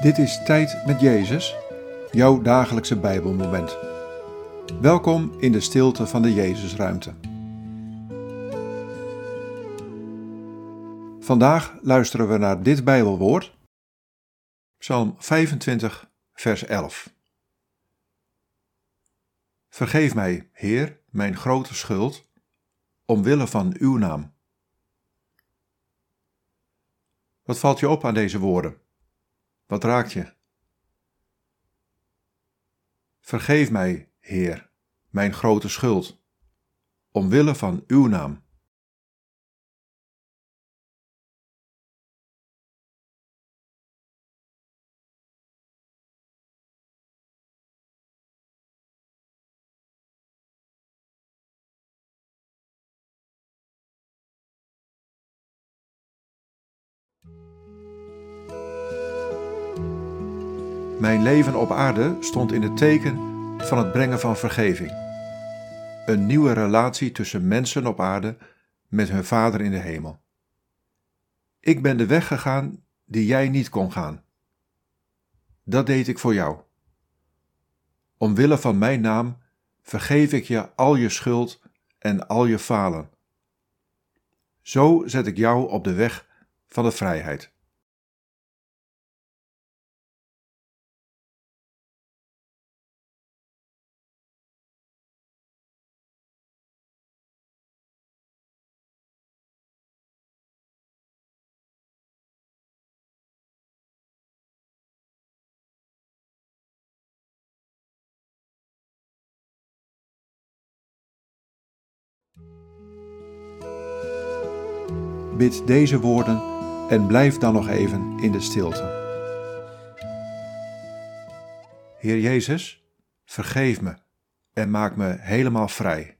Dit is Tijd met Jezus, jouw dagelijkse Bijbelmoment. Welkom in de stilte van de Jezusruimte. Vandaag luisteren we naar dit Bijbelwoord, Psalm 25, vers 11. Vergeef mij, Heer, mijn grote schuld, omwille van uw naam. Wat valt je op aan deze woorden? Wat raakt je? Vergeef mij, Heer, mijn grote schuld, omwille van uw naam. Mijn leven op aarde stond in het teken van het brengen van vergeving. Een nieuwe relatie tussen mensen op aarde met hun Vader in de hemel. Ik ben de weg gegaan die jij niet kon gaan. Dat deed ik voor jou. Omwille van mijn naam vergeef ik je al je schuld en al je falen. Zo zet ik jou op de weg van de vrijheid. Bid deze woorden en blijf dan nog even in de stilte. Heer Jezus, vergeef me en maak me helemaal vrij.